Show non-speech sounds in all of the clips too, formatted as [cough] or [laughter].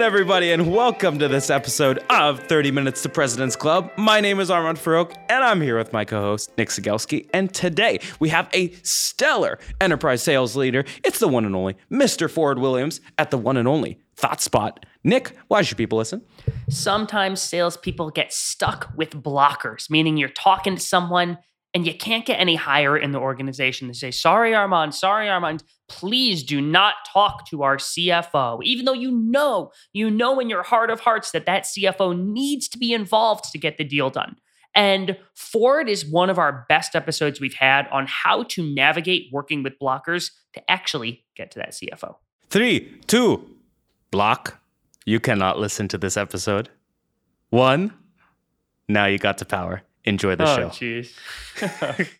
afternoon, everybody, and welcome to this episode of 30 Minutes to President's Club. My name is Armand Farrokh, and I'm here with my co host, Nick Cegelski. And today we have a stellar enterprise sales leader. It's the one and only Mr. Ford Williams at the one and only ThoughtSpot. Nick, why should people listen? Sometimes salespeople get stuck with blockers, meaning you're talking to someone and you can't get any higher in the organization to say, sorry, Armand, sorry, Armand, please do not talk to our CFO, even though you know, you know in your heart of hearts that that CFO needs to be involved to get the deal done. And Ford is one of our best episodes we've had on how to navigate working with blockers to actually get to that CFO. Three, two, block. You cannot listen to this episode. One, now you got the power. Enjoy the oh, show. jeez. [laughs]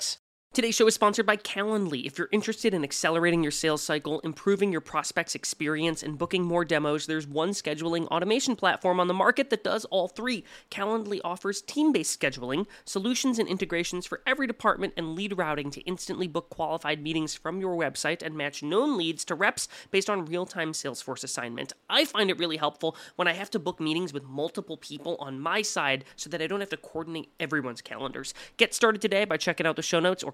Today's show is sponsored by Calendly. If you're interested in accelerating your sales cycle, improving your prospects' experience, and booking more demos, there's one scheduling automation platform on the market that does all three. Calendly offers team based scheduling, solutions and integrations for every department, and lead routing to instantly book qualified meetings from your website and match known leads to reps based on real time Salesforce assignment. I find it really helpful when I have to book meetings with multiple people on my side so that I don't have to coordinate everyone's calendars. Get started today by checking out the show notes or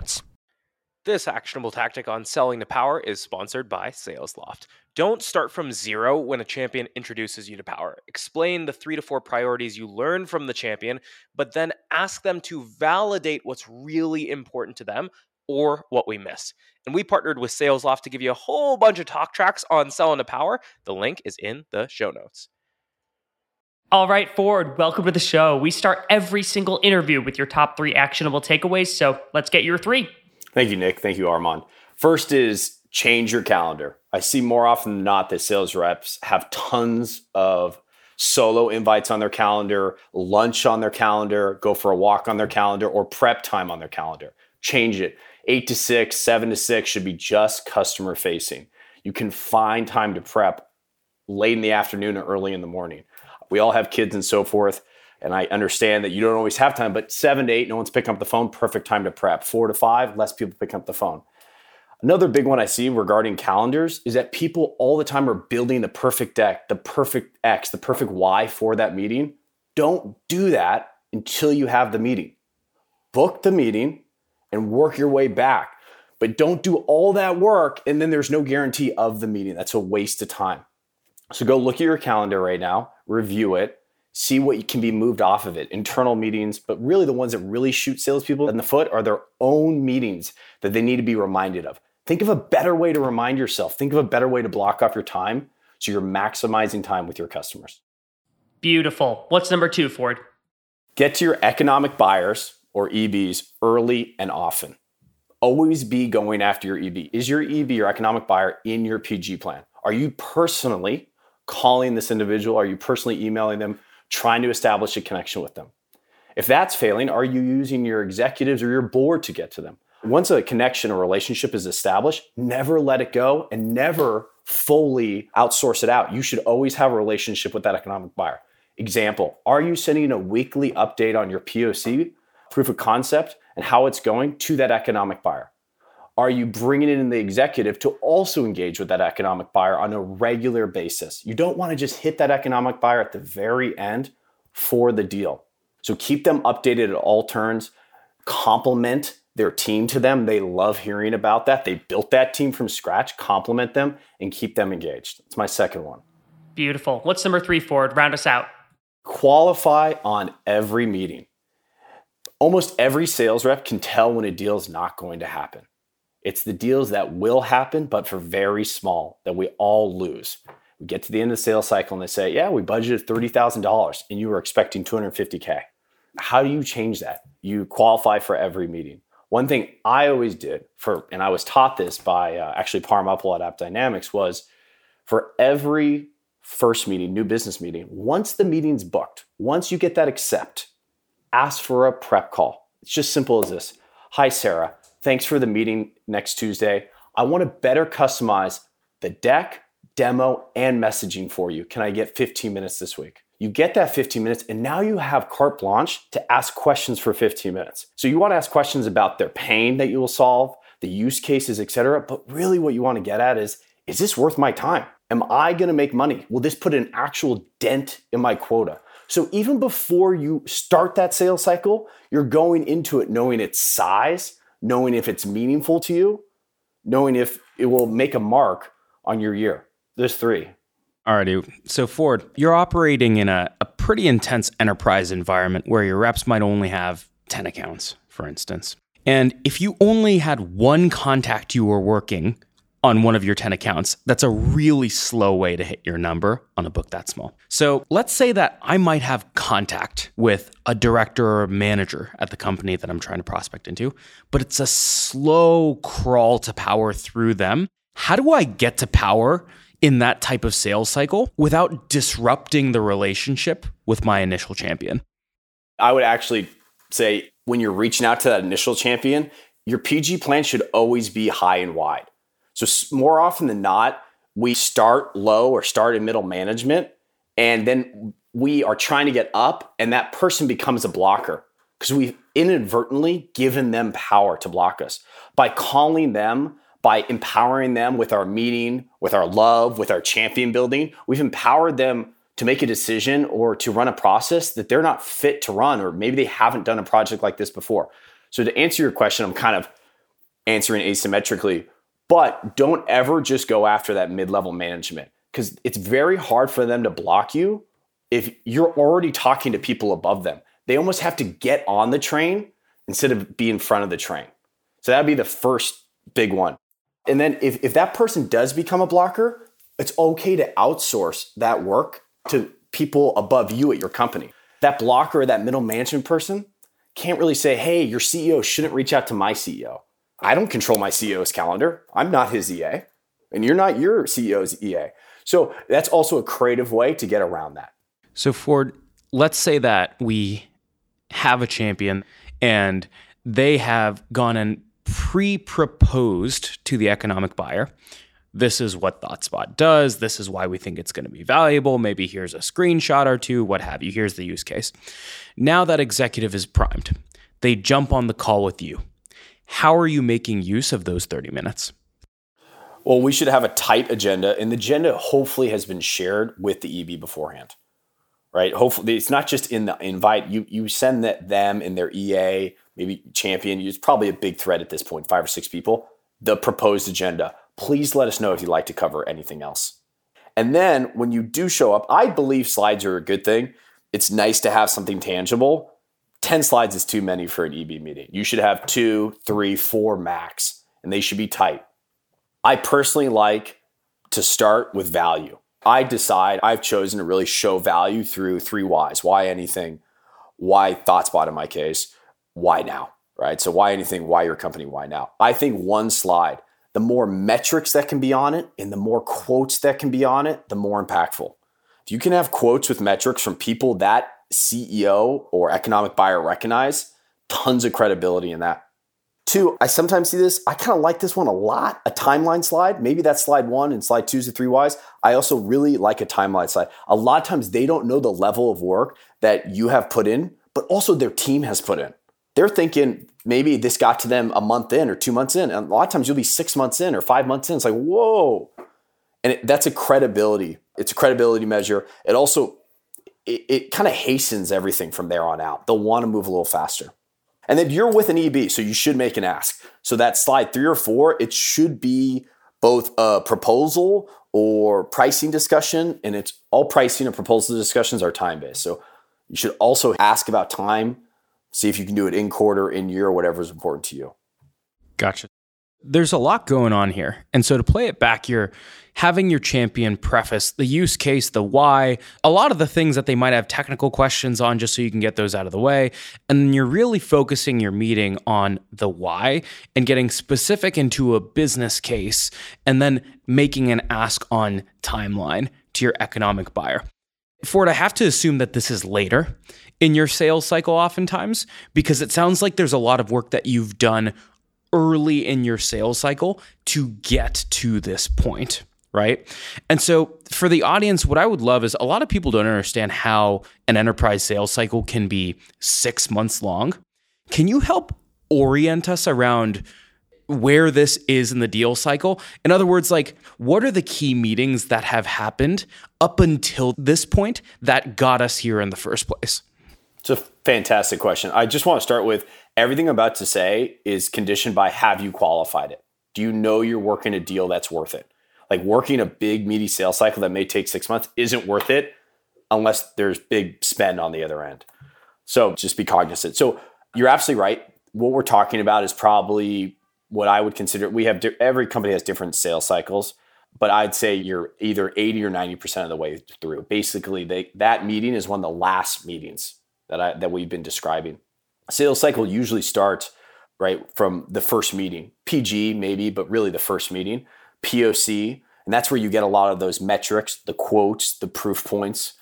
This actionable tactic on selling to power is sponsored by SalesLoft. Don't start from zero when a champion introduces you to power. Explain the three to four priorities you learn from the champion, but then ask them to validate what's really important to them or what we missed. And we partnered with SalesLoft to give you a whole bunch of talk tracks on selling to power. The link is in the show notes. All right, Ford, welcome to the show. We start every single interview with your top three actionable takeaways. So let's get your three. Thank you, Nick. Thank you, Armand. First is change your calendar. I see more often than not that sales reps have tons of solo invites on their calendar, lunch on their calendar, go for a walk on their calendar, or prep time on their calendar. Change it. Eight to six, seven to six should be just customer facing. You can find time to prep late in the afternoon or early in the morning. We all have kids and so forth. And I understand that you don't always have time, but seven to eight, no one's picking up the phone, perfect time to prep. Four to five, less people picking up the phone. Another big one I see regarding calendars is that people all the time are building the perfect deck, the perfect X, the perfect Y for that meeting. Don't do that until you have the meeting. Book the meeting and work your way back. But don't do all that work and then there's no guarantee of the meeting. That's a waste of time. So go look at your calendar right now, review it, see what can be moved off of it. Internal meetings, but really the ones that really shoot salespeople in the foot are their own meetings that they need to be reminded of. Think of a better way to remind yourself. Think of a better way to block off your time so you're maximizing time with your customers. Beautiful. What's number two, Ford? Get to your economic buyers or EBs early and often. Always be going after your EB. Is your EB, your economic buyer, in your PG plan? Are you personally calling this individual? Are you personally emailing them, trying to establish a connection with them? If that's failing, are you using your executives or your board to get to them? Once a connection or relationship is established, never let it go and never fully outsource it out. You should always have a relationship with that economic buyer. Example Are you sending a weekly update on your POC, proof of concept, and how it's going to that economic buyer? Are you bringing in the executive to also engage with that economic buyer on a regular basis? You don't want to just hit that economic buyer at the very end for the deal. So keep them updated at all turns, compliment their team to them. They love hearing about that. They built that team from scratch, compliment them, and keep them engaged. It's my second one. Beautiful. What's number three, Ford? Round us out. Qualify on every meeting. Almost every sales rep can tell when a deal is not going to happen. It's the deals that will happen, but for very small, that we all lose. We get to the end of the sales cycle and they say, Yeah, we budgeted $30,000 and you were expecting 250K. How do you change that? You qualify for every meeting. One thing I always did for, and I was taught this by uh, actually Parm Uppal at AppDynamics was for every first meeting, new business meeting, once the meeting's booked, once you get that accept, ask for a prep call. It's just simple as this. Hi, Sarah. Thanks for the meeting next Tuesday. I want to better customize the deck, demo, and messaging for you. Can I get 15 minutes this week? You get that 15 minutes, and now you have carte blanche to ask questions for 15 minutes. So you want to ask questions about their pain that you will solve, the use cases, etc. But really, what you want to get at is is this worth my time? Am I going to make money? Will this put an actual dent in my quota? So even before you start that sales cycle, you're going into it knowing its size, knowing if it's meaningful to you, knowing if it will make a mark on your year. There's three. Alrighty. So, Ford, you're operating in a, a pretty intense enterprise environment where your reps might only have 10 accounts, for instance. And if you only had one contact you were working on one of your 10 accounts, that's a really slow way to hit your number on a book that small. So let's say that I might have contact with a director or manager at the company that I'm trying to prospect into, but it's a slow crawl to power through them. How do I get to power in that type of sales cycle without disrupting the relationship with my initial champion? I would actually say when you're reaching out to that initial champion, your PG plan should always be high and wide. So, more often than not, we start low or start in middle management, and then we are trying to get up, and that person becomes a blocker because we've inadvertently given them power to block us by calling them by empowering them with our meeting, with our love, with our champion building. We've empowered them to make a decision or to run a process that they're not fit to run, or maybe they haven't done a project like this before. So, to answer your question, I'm kind of answering asymmetrically, but don't ever just go after that mid level management because it's very hard for them to block you if you're already talking to people above them. They almost have to get on the train instead of be in front of the train. So, that'd be the first big one. And then if, if that person does become a blocker, it's okay to outsource that work to people above you at your company. That blocker that middle management person can't really say, hey, your CEO shouldn't reach out to my CEO. I don't control my CEO's calendar. I'm not his EA, and you're not your CEO's EA. So that's also a creative way to get around that. So, Ford, let's say that we have a champion and they have gone and pre proposed to the economic buyer. This is what ThoughtSpot does. This is why we think it's going to be valuable. Maybe here's a screenshot or two, what have you. Here's the use case. Now that executive is primed, they jump on the call with you. How are you making use of those 30 minutes? Well, we should have a tight agenda, and the agenda hopefully has been shared with the EB beforehand, right? Hopefully, it's not just in the invite. You you send that them in their EA maybe champion. It's probably a big thread at this point, five or six people. The proposed agenda. Please let us know if you'd like to cover anything else. And then when you do show up, I believe slides are a good thing. It's nice to have something tangible. 10 slides is too many for an EB meeting. You should have two, three, four max, and they should be tight. I personally like to start with value. I decide I've chosen to really show value through three whys. Why anything? Why ThoughtSpot in my case? why now? Right? So, why anything? Why your company? Why now? I think one slide, the more metrics that can be on it and the more quotes that can be on it, the more impactful. You can have quotes with metrics from people that CEO or economic buyer recognize, tons of credibility in that. Two, I sometimes see this. I kind of like this one a lot. A timeline slide. Maybe that's slide one and slide two is the three whys. I also really like a timeline slide. A lot of times they don't know the level of work that you have put in, but also their team has put in. They're thinking maybe this got to them a month in or two months in. And a lot of times you'll be six months in or five months in. It's like, whoa. And it, that's a credibility. It's a credibility measure. It also, it, it kind of hastens everything from there on out. They'll want to move a little faster. And then you're with an EB, so you should make an ask. So that slide three or four, it should be both a proposal or pricing discussion. And it's all pricing and proposal discussions are time based. So you should also ask about time see if you can do it in quarter, in year, whatever is important to you. Gotcha. There's a lot going on here. And so to play it back, you're having your champion preface the use case, the why, a lot of the things that they might have technical questions on, just so you can get those out of the way. And then you're really focusing your meeting on the why and getting specific into a business case and then making an ask on timeline to your economic buyer. Ford, I have to assume that this is later in your sales cycle, oftentimes, because it sounds like there's a lot of work that you've done early in your sales cycle to get to this point. Right. And so, for the audience, what I would love is a lot of people don't understand how an enterprise sales cycle can be six months long. Can you help orient us around where this is in the deal cycle. In other words, like what are the key meetings that have happened up until this point that got us here in the first place? It's a fantastic question. I just want to start with everything I'm about to say is conditioned by have you qualified it? Do you know you're working a deal that's worth it? Like working a big meaty sales cycle that may take six months isn't worth it unless there's big spend on the other end. So just be cognizant. So you're absolutely right. What we're talking about is probably what I would consider we have every company has different sales cycles, but I'd say you're either 80 or 90% of the way through. Basically, they, that meeting is one of the last meetings that I that we've been describing. Sales cycle usually starts right from the first meeting. PG maybe, but really the first meeting. POC, and that's where you get a lot of those metrics, the quotes, the proof points.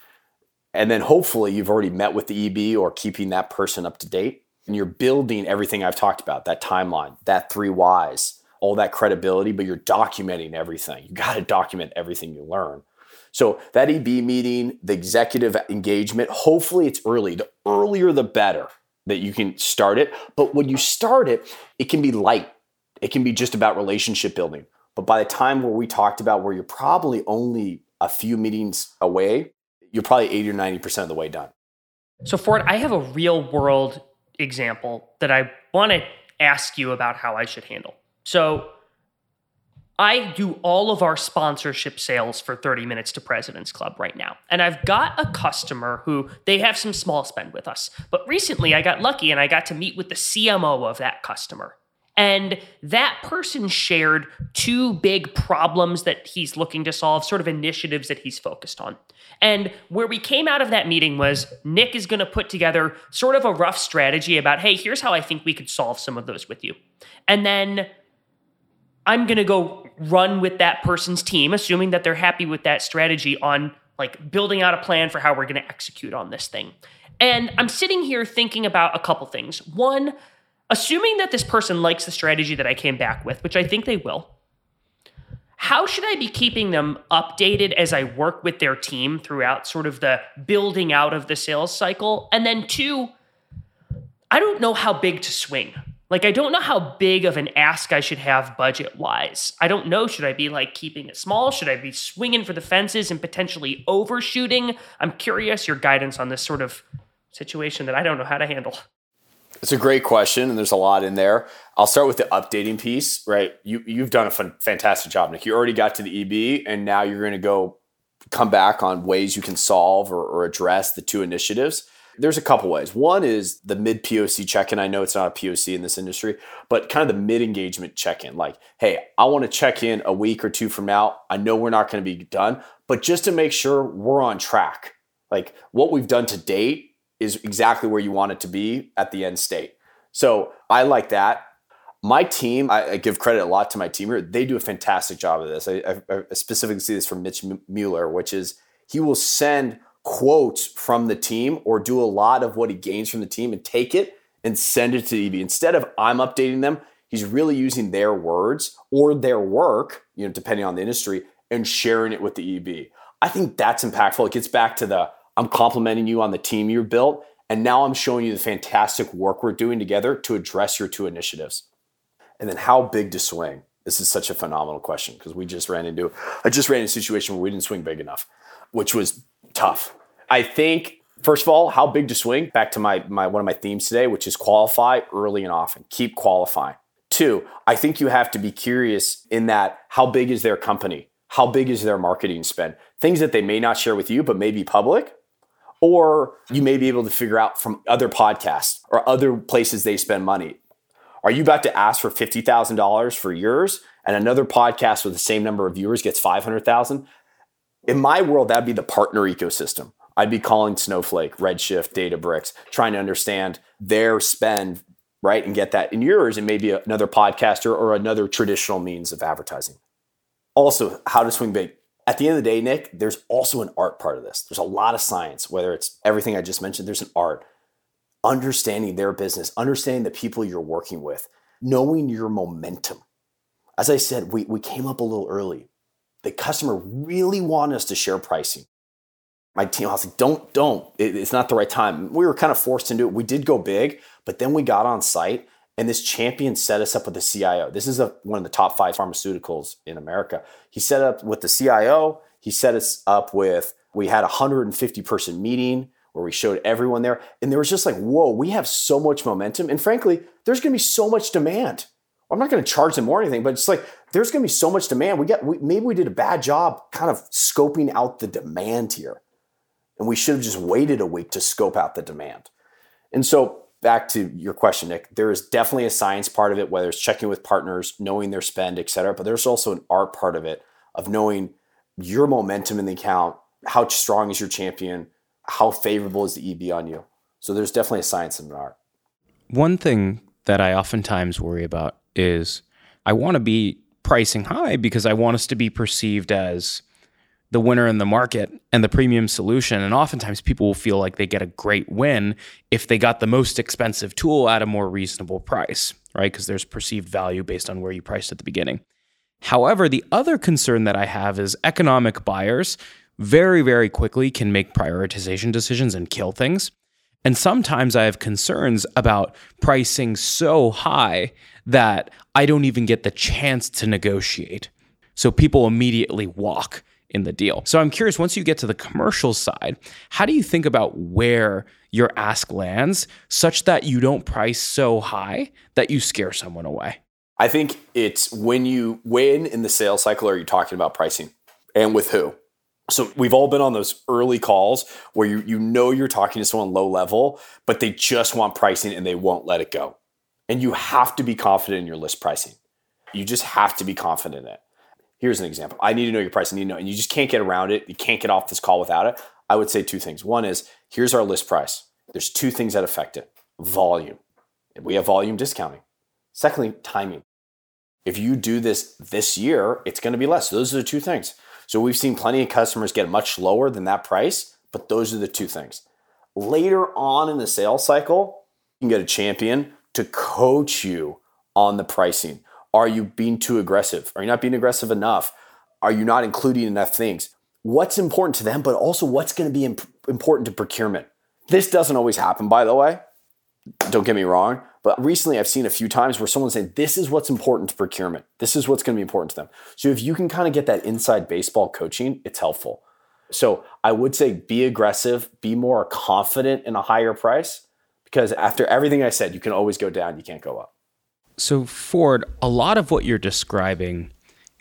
And then hopefully you've already met with the EB or keeping that person up to date and you're building everything I've talked about that timeline, that three whys, all that credibility, but you're documenting everything. You got to document everything you learn. So that EB meeting, the executive engagement, hopefully it's early. The earlier, the better that you can start it. But when you start it, it can be light. It can be just about relationship building. But by the time where we talked about where you're probably only a few meetings away, you're probably 80 or 90% of the way done. So, Ford, I have a real world example that I want to ask you about how I should handle. So, I do all of our sponsorship sales for 30 Minutes to President's Club right now. And I've got a customer who they have some small spend with us. But recently I got lucky and I got to meet with the CMO of that customer. And that person shared two big problems that he's looking to solve, sort of initiatives that he's focused on. And where we came out of that meeting was Nick is going to put together sort of a rough strategy about, hey, here's how I think we could solve some of those with you. And then I'm going to go run with that person's team, assuming that they're happy with that strategy on like building out a plan for how we're going to execute on this thing. And I'm sitting here thinking about a couple things. One, assuming that this person likes the strategy that I came back with, which I think they will, how should I be keeping them updated as I work with their team throughout sort of the building out of the sales cycle? And then, two, I don't know how big to swing. Like, I don't know how big of an ask I should have budget wise. I don't know. Should I be like keeping it small? Should I be swinging for the fences and potentially overshooting? I'm curious your guidance on this sort of situation that I don't know how to handle. It's a great question, and there's a lot in there. I'll start with the updating piece, right? You you've done a fantastic job, Nick. You already got to the EB, and now you're going to go come back on ways you can solve or, or address the two initiatives. There's a couple ways. One is the mid POC check in. I know it's not a POC in this industry, but kind of the mid engagement check in. Like, hey, I want to check in a week or two from now. I know we're not going to be done, but just to make sure we're on track. Like what we've done to date is exactly where you want it to be at the end state. So I like that. My team, I, I give credit a lot to my team here. They do a fantastic job of this. I, I, I specifically see this from Mitch Mueller, which is he will send quotes from the team or do a lot of what he gains from the team and take it and send it to the EB. Instead of I'm updating them, He's really using their words or their work, you know, depending on the industry, and sharing it with the EB. I think that's impactful. It gets back to the I'm complimenting you on the team you built, and now I'm showing you the fantastic work we're doing together to address your two initiatives. And then how big to swing? This is such a phenomenal question because we just ran into I just ran into a situation where we didn't swing big enough, which was tough. I think first of all, how big to swing? Back to my my one of my themes today, which is qualify early and often. Keep qualifying. Two, I think you have to be curious in that how big is their company? How big is their marketing spend? Things that they may not share with you, but may be public, or you may be able to figure out from other podcasts or other places they spend money. Are you about to ask for $50,000 for yours and another podcast with the same number of viewers gets 500,000? In my world, that'd be the partner ecosystem. I'd be calling Snowflake, Redshift, Databricks, trying to understand their spend, right? And get that in yours and maybe another podcaster or another traditional means of advertising. Also, how to swing big. At the end of the day, Nick, there's also an art part of this. There's a lot of science, whether it's everything I just mentioned, there's an art understanding their business, understanding the people you're working with, knowing your momentum. As I said, we, we came up a little early. The customer really wanted us to share pricing. My team, I was like, don't, don't. It, it's not the right time. We were kind of forced into it. We did go big, but then we got on site and this champion set us up with the CIO. This is a, one of the top five pharmaceuticals in America. He set up with the CIO. He set us up with, we had a 150 person meeting where we showed everyone there. And there was just like, whoa, we have so much momentum. And frankly, there's going to be so much demand. I'm not going to charge them more or anything, but it's like there's going to be so much demand. We got we, maybe we did a bad job kind of scoping out the demand here, and we should have just waited a week to scope out the demand. And so back to your question, Nick, there is definitely a science part of it, whether it's checking with partners, knowing their spend, et cetera. But there's also an art part of it of knowing your momentum in the account, how strong is your champion, how favorable is the EB on you? So there's definitely a science and an art. One thing that I oftentimes worry about is I want to be pricing high because I want us to be perceived as the winner in the market and the premium solution. And oftentimes people will feel like they get a great win if they got the most expensive tool at a more reasonable price, right? Because there's perceived value based on where you priced at the beginning. However, the other concern that I have is economic buyers very, very quickly can make prioritization decisions and kill things. And sometimes I have concerns about pricing so high that I don't even get the chance to negotiate. So people immediately walk in the deal. So I'm curious, once you get to the commercial side, how do you think about where your ask lands such that you don't price so high that you scare someone away? I think it's when you, when in the sales cycle are you talking about pricing and with who? So we've all been on those early calls where you you know you're talking to someone low level, but they just want pricing and they won't let it go. And you have to be confident in your list pricing. You just have to be confident in it. Here's an example. I need to know your price. I need to know, and you just can't get around it. You can't get off this call without it. I would say two things. One is here's our list price. There's two things that affect it: volume. We have volume discounting. Secondly, timing. If you do this this year, it's going to be less. Those are the two things. So we've seen plenty of customers get much lower than that price, but those are the two things. Later on in the sales cycle, you can get a champion to coach you on the pricing. Are you being too aggressive? Are you not being aggressive enough? Are you not including enough things? What's important to them, but also what's going to be imp- important to procurement? This doesn't always happen, by the way. Don't get me wrong. But recently, I've seen a few times where someone's saying, This is what's important to procurement. This is what's going to be important to them. So if you can kind of get that inside baseball coaching, it's helpful. So I would say be aggressive, be more confident in a higher price, because after everything I said, you can always go down, you can't go up. So, Ford, a lot of what you're describing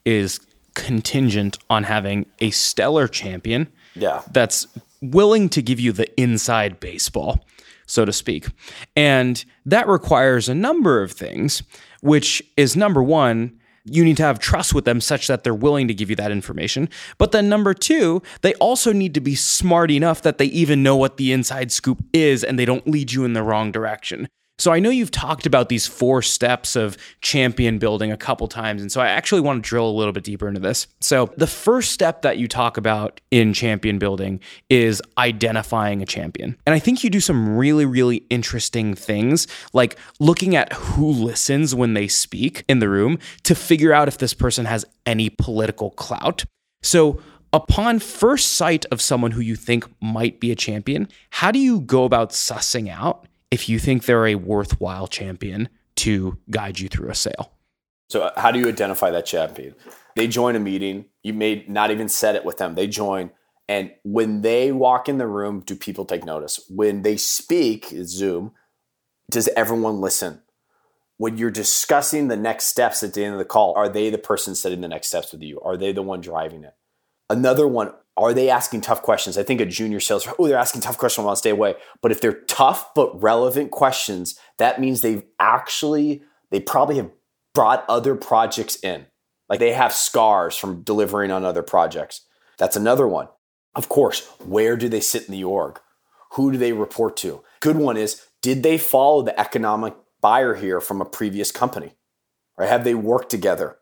is contingent on having a stellar champion yeah. that's willing to give you the inside baseball so to speak. And that requires a number of things, which is number one, you need to have trust with them such that they're willing to give you that information. But then number two, they also need to be smart enough that they even know what the inside scoop is and they don't lead you in the wrong direction. So I know you've talked about these four steps of champion building a couple times. And so I actually want to drill a little bit deeper into this. So the first step that you talk about in champion building is identifying a champion. And I think you do some really, really interesting things, like looking at who listens when they speak in the room to figure out if this person has any political clout. So upon first sight of someone who you think might be a champion, how do you go about sussing out if you think they're a worthwhile champion to guide you through a sale. So, uh, how do you identify that champion? They join a meeting. You may not even set it with them. They join. And when they walk in the room, do people take notice? When they speak, Zoom, does everyone listen? When you're discussing the next steps at the end of the call, are they the person setting the next steps with you? Are they the one driving it? Another one, are they asking tough questions? I think a junior sales, oh, they're asking tough questions. I want to stay away. But if they're tough but relevant questions, that means they've actually, they probably have brought other projects in. Like they have scars from delivering on other projects. That's another one. Of course, where do they sit in the org? Who do they report to? Good one is, did they follow the economic buyer here from a previous company? Or have they worked together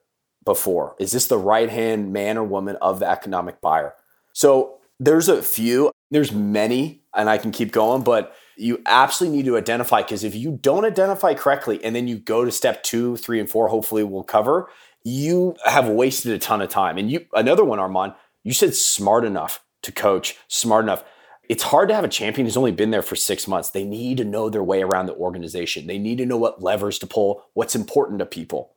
before? Is this the right hand man or woman of the economic buyer? So there's a few, there's many, and I can keep going, but you absolutely need to identify because if you don't identify correctly and then you go to step two, three, and four, hopefully we'll cover, you have wasted a ton of time. And you another one, Armand, you said smart enough to coach, smart enough. It's hard to have a champion who's only been there for six months. They need to know their way around the organization. They need to know what levers to pull, what's important to people.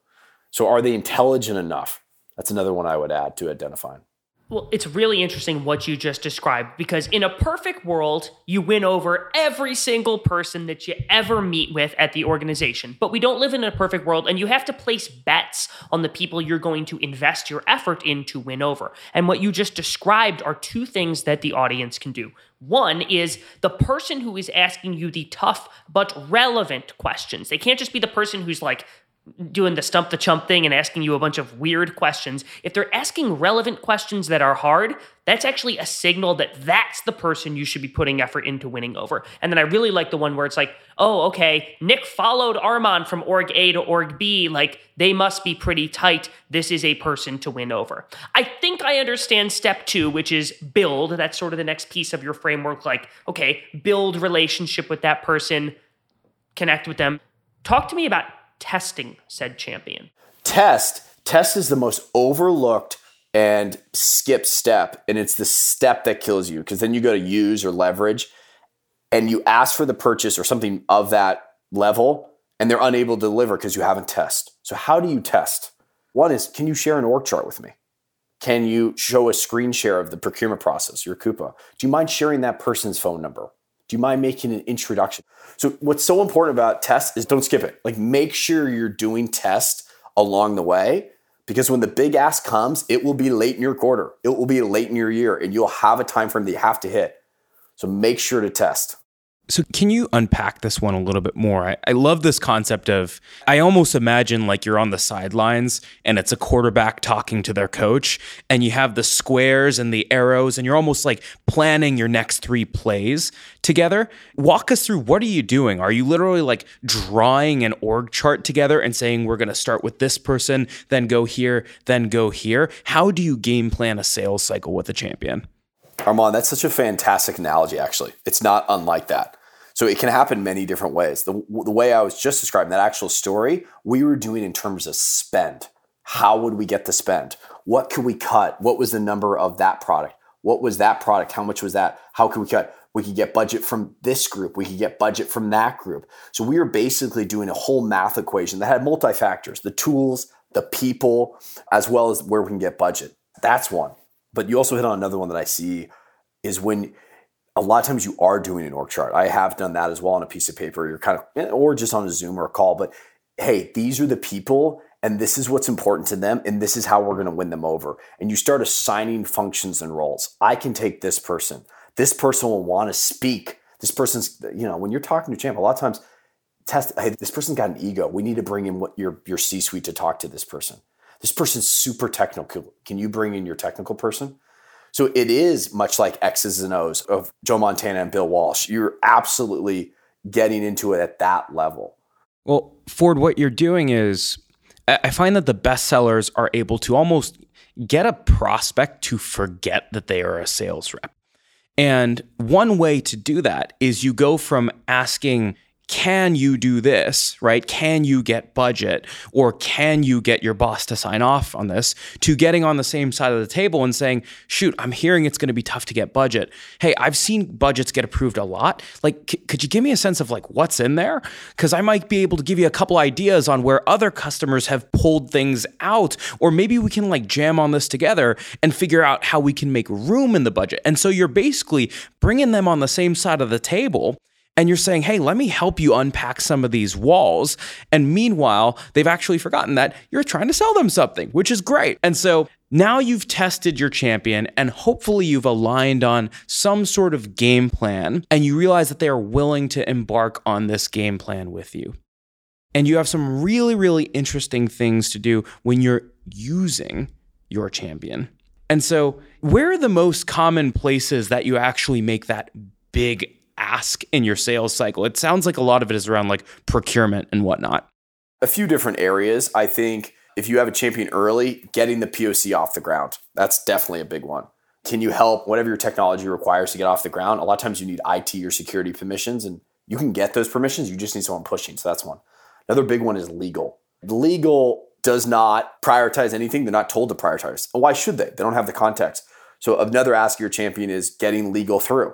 So are they intelligent enough? That's another one I would add to identifying. Well, it's really interesting what you just described because in a perfect world, you win over every single person that you ever meet with at the organization. But we don't live in a perfect world, and you have to place bets on the people you're going to invest your effort in to win over. And what you just described are two things that the audience can do. One is the person who is asking you the tough but relevant questions. They can't just be the person who's like, doing the stump the chump thing and asking you a bunch of weird questions, if they're asking relevant questions that are hard, that's actually a signal that that's the person you should be putting effort into winning over. And then I really like the one where it's like, oh, okay, Nick followed Armand from org A to org B. Like, they must be pretty tight. This is a person to win over. I think I understand step two, which is build. That's sort of the next piece of your framework. Like, okay, build relationship with that person, connect with them. Talk to me about testing said champion? Test. Test is the most overlooked and skip step. And it's the step that kills you because then you go to use or leverage and you ask for the purchase or something of that level and they're unable to deliver because you haven't test. So how do you test? One is can you share an org chart with me? Can you show a screen share of the procurement process, your Coupa? Do you mind sharing that person's phone number? Do you mind making an introduction? So, what's so important about tests is don't skip it. Like, make sure you're doing tests along the way because when the big ask comes, it will be late in your quarter, it will be late in your year, and you'll have a time frame that you have to hit. So, make sure to test. So, can you unpack this one a little bit more? I, I, love this concept of, I almost imagine like you're on the sidelines and it's a quarterback talking to their coach, and you have the squares and the arrows, and you're almost like planning your next three plays together. Walk us through what are you doing? Are you literally like drawing an org chart together and saying, we're going to start with this person, then go here, then go here? How do you game plan a sales cycle with a champion? Armand, that's such a fantastic analogy, actually. It's not unlike that. So it can happen many different ways. The, the way I was just describing that actual story, we were doing in terms of spend. How would we get the spend? What could we cut? What was the number of that product? What was that product? How much was that? How could we cut? We could get budget from this group. We could get budget from that group. So we were basically doing a whole math equation that had multi factors the tools, the people, as well as where we can get budget. That's one. But you also hit on another one that I see is when a lot of times you are doing an org chart. I have done that as well on a piece of paper. You're kind of, eh, or just on a Zoom or a call. But hey, these are the people, and this is what's important to them, and this is how we're going to win them over. And you start assigning functions and roles. I can take this person. This person will want to speak. This person's, you know, when you're talking to champ, a lot of times test. Hey, this person's got an ego. We need to bring in what your your C suite to talk to this person. This person's super technical. Can you bring in your technical person? So it is much like X's and O's of Joe Montana and Bill Walsh. You're absolutely getting into it at that level. Well, Ford, what you're doing is I find that the best sellers are able to almost get a prospect to forget that they are a sales rep. And one way to do that is you go from asking can you do this, right? Can you get budget or can you get your boss to sign off on this to getting on the same side of the table and saying, shoot, I'm hearing it's going to be tough to get budget. Hey, I've seen budgets get approved a lot. Like, c- could you give me a sense of like what's in there? Because I might be able to give you a couple ideas on where other customers have pulled things out, or maybe we can like jam on this together and figure out how we can make room in the budget. And so you're basically bringing them on the same side of the table and you're saying, hey, let me help you unpack some of these walls. And meanwhile, they've actually forgotten that you're trying to sell them something, which is great. And so now you've tested your champion and hopefully you've aligned on some sort of game plan and you realize that they are willing to embark on this game plan with you. And you have some really, really interesting things to do when you're using your champion. And so, where are the most common places that you actually make that big ask in your sales cycle? It sounds like a lot of it is around like procurement and whatnot. A few different areas. I think if you have a champion early, getting the POC off the ground, that's definitely a big one. Can you help whatever your technology requires to get off the ground? A lot of times you need IT or security permissions, and you can get those permissions. You just need someone pushing. So that's one. Another big one is legal. Legal does not prioritize anything. They're not told to prioritize. Why should they? They don't have the context. So another ask your champion is getting legal through.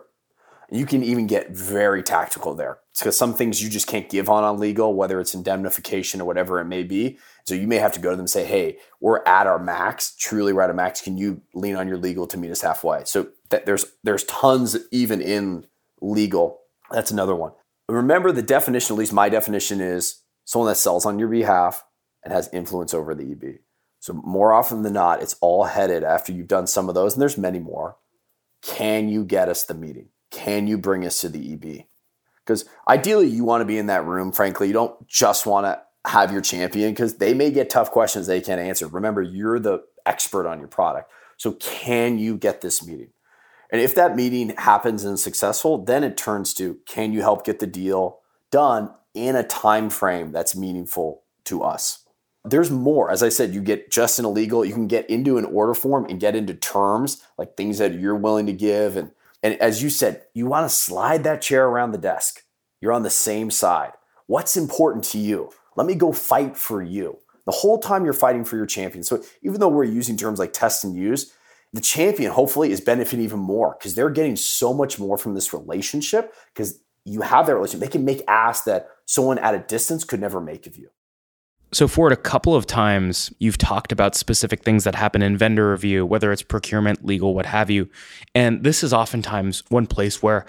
You can even get very tactical there because some things you just can't give on on legal, whether it's indemnification or whatever it may be. So you may have to go to them and say, "Hey, we're at our max. Truly, we're at a max. Can you lean on your legal to meet us halfway?" So that there's there's tons even in legal. That's another one. Remember the definition. At least my definition is someone that sells on your behalf and has influence over the EB. So more often than not, it's all headed after you've done some of those, and there's many more. Can you get us the meeting? Can you bring us to the EB? Because ideally, you want to be in that room. Frankly, you don't just want to have your champion because they may get tough questions they can't answer. Remember, you're the expert on your product. So, can you get this meeting? And if that meeting happens and is successful, then it turns to can you help get the deal done in a time frame that's meaningful to us? There's more. As I said, you get just in a legal, you can get into an order form and get into terms like things that you're willing to give and and as you said, you want to slide that chair around the desk. You're on the same side. What's important to you? Let me go fight for you. The whole time you're fighting for your champion. So even though we're using terms like test and use, the champion hopefully is benefiting even more because they're getting so much more from this relationship because you have that relationship. They can make asks that someone at a distance could never make of you. So, Ford, a couple of times you've talked about specific things that happen in vendor review, whether it's procurement, legal, what have you. And this is oftentimes one place where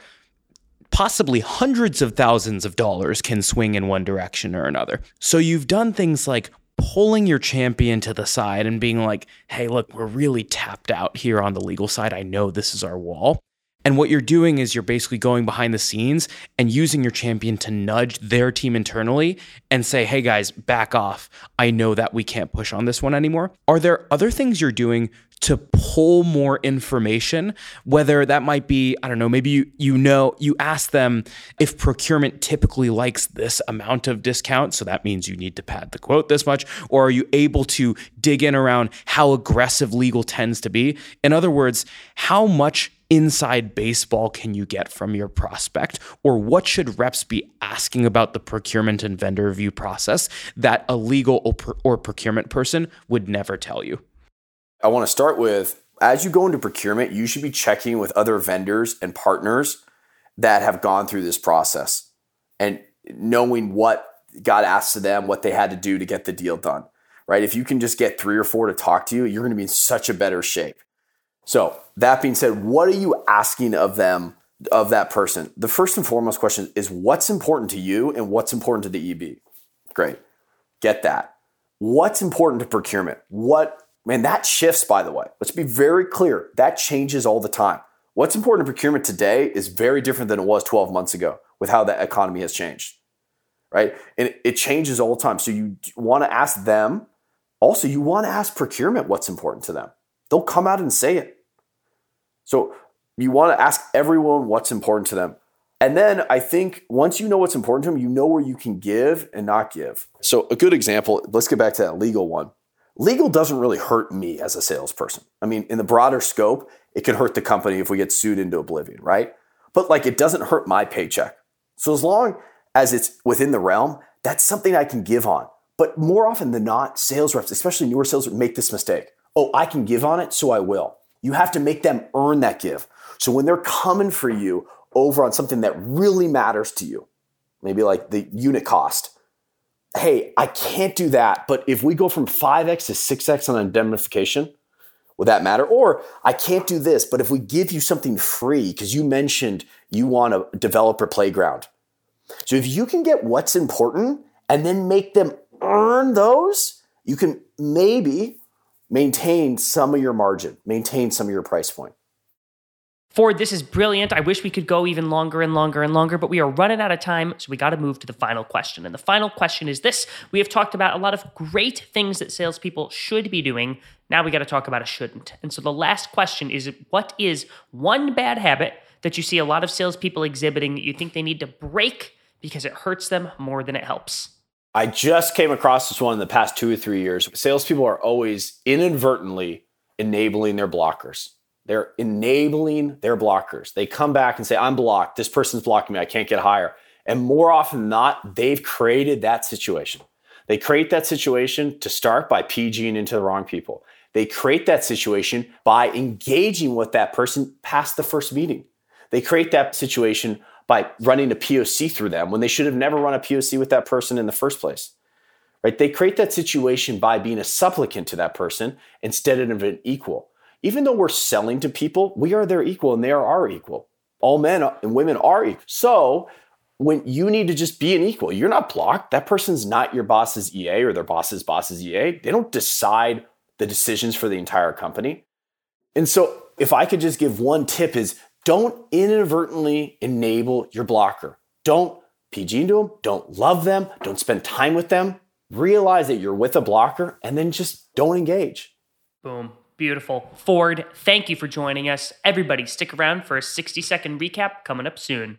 possibly hundreds of thousands of dollars can swing in one direction or another. So, you've done things like pulling your champion to the side and being like, hey, look, we're really tapped out here on the legal side. I know this is our wall. And what you're doing is you're basically going behind the scenes and using your champion to nudge their team internally and say, hey guys, back off. I know that we can't push on this one anymore. Are there other things you're doing to pull more information whether that might be i don't know maybe you you know you ask them if procurement typically likes this amount of discount so that means you need to pad the quote this much or are you able to dig in around how aggressive legal tends to be in other words how much inside baseball can you get from your prospect? Or what should reps be asking about the procurement and vendor review process that a legal or, procurement person would never tell you? I want to start with as you go into procurement, you should be checking with other vendors and partners that have gone through this process and knowing what got asked of them, what they had to do to get the deal done. Right? If you can just get three or four to talk to you, you're going to be in such a better shape. So, that being said, what are you asking of them, of that person? The first and foremost question is what's important to you and what's important to the EB? Great. Get that. What's important to procurement? What, man, that shifts, by the way. Let's be very clear. That changes all the time. What's important to procurement today is very different than it was 12 months ago with how the economy has changed, right? And it changes all the time. So you want to ask them. Also, you want to ask procurement what's important to them. They'll come out and say it. So you want to ask everyone what's important to them. And then I think once you know what's important to them, you know where you can give and not give. So, a good example, let's get back to that legal one. Legal doesn't really hurt me as a salesperson. I mean, in the broader scope, it could hurt the company if we get sued into oblivion, right? But like it doesn't hurt my paycheck. So, as long as it's within the realm, that's something I can give on. But more often than not, sales reps, especially newer sales reps, make this mistake. Oh, I can give on it, so I will. You have to make them earn that give. So when they're coming for you over on something that really matters to you, maybe like the unit cost, hey, I can't do that, but if we go from 5x to 6x on indemnification, would that matter? Or I can't do this, but if we give you something free, because you mentioned you want a developer playground. So if you can get what's important and then make them earn those, you can maybe maintain some of your margin, maintain some of your price point. Ford, this is brilliant. I wish we could go even longer and longer and longer, but we are running out of time, so we got to move to the final question. And the final question is this We have talked about a lot of great things that salespeople should be doing. Now we got to talk about a shouldn't. And so the last question is What is one bad habit that you see a lot of salespeople exhibiting that you think they need to break because it hurts them more than it helps? I just came across this one in the past two or three years. Salespeople are always inadvertently enabling their blockers. They're enabling their blockers. They come back and say, I'm blocked. This person's blocking me. I can't get higher. And more often than not, they've created that situation. They create that situation to start by PGing into the wrong people. They create that situation by engaging with that person past the first meeting. They create that situation by running a POC through them when they should have never run a POC with that person in the first place. Right? They create that situation by being a supplicant to that person instead of an equal. Even though we're selling to people, we are their equal and they are our equal. All men and women are equal. So when you need to just be an equal, you're not blocked. That person's not your boss's EA or their boss's boss's EA. They don't decide the decisions for the entire company. And so if I could just give one tip is don't inadvertently enable your blocker. Don't PG into them, don't love them, don't spend time with them. Realize that you're with a blocker and then just don't engage. Boom. Beautiful. Ford, thank you for joining us. Everybody, stick around for a 60 second recap coming up soon.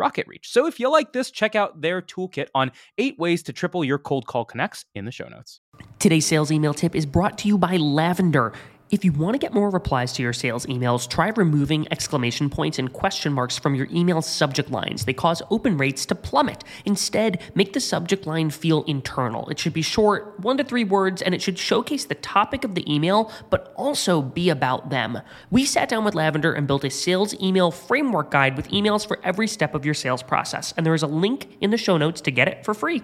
RocketReach. So if you like this, check out their toolkit on eight ways to triple your cold call connects in the show notes. Today's sales email tip is brought to you by Lavender. If you want to get more replies to your sales emails, try removing exclamation points and question marks from your email subject lines. They cause open rates to plummet. Instead, make the subject line feel internal. It should be short, one to three words, and it should showcase the topic of the email, but also be about them. We sat down with Lavender and built a sales email framework guide with emails for every step of your sales process, and there is a link in the show notes to get it for free.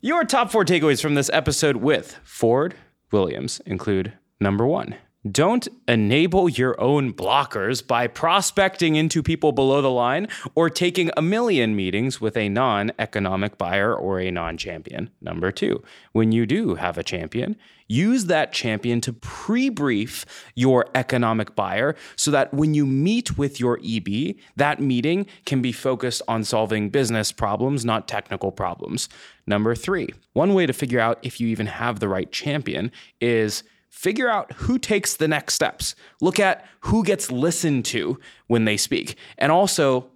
Your top four takeaways from this episode with Ford Williams include number one, don't enable your own blockers by prospecting into people below the line or taking a million meetings with a non economic buyer or a non champion. Number two, when you do have a champion, use that champion to pre brief your economic buyer so that when you meet with your EB, that meeting can be focused on solving business problems, not technical problems. Number three, one way to figure out if you even have the right champion is figure out who takes the next steps. Look at who gets listened to when they speak. And also,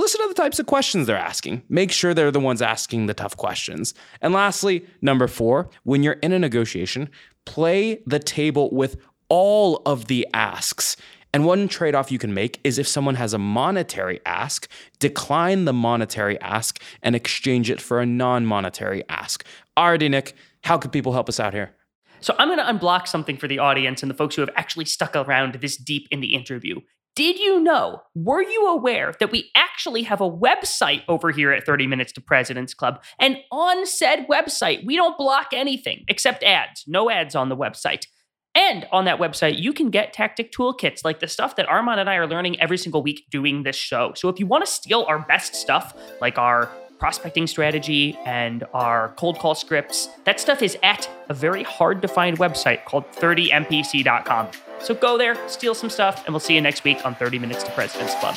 listen to the types of questions they're asking. Make sure they're the ones asking the tough questions. And lastly, number four, when you're in a negotiation, play the table with all of the asks. And one trade off you can make is if someone has a monetary ask, decline the monetary ask and exchange it for a non monetary ask. Alrighty, Nick, how could people help us out here? So I'm going to unblock something for the audience and the folks who have actually stuck around this deep in the interview. Did you know, were you aware that we actually have a website over here at 30 Minutes to President's Club? And on said website, we don't block anything except ads. No ads on the website. And on that website, you can get tactic toolkits like the stuff that Armand and I are learning every single week doing this show. So if you want to steal our best stuff, like our prospecting strategy and our cold call scripts. That stuff is at a very hard to find website called 30mpc.com. So go there, steal some stuff, and we'll see you next week on 30 Minutes to President's Club.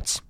notes.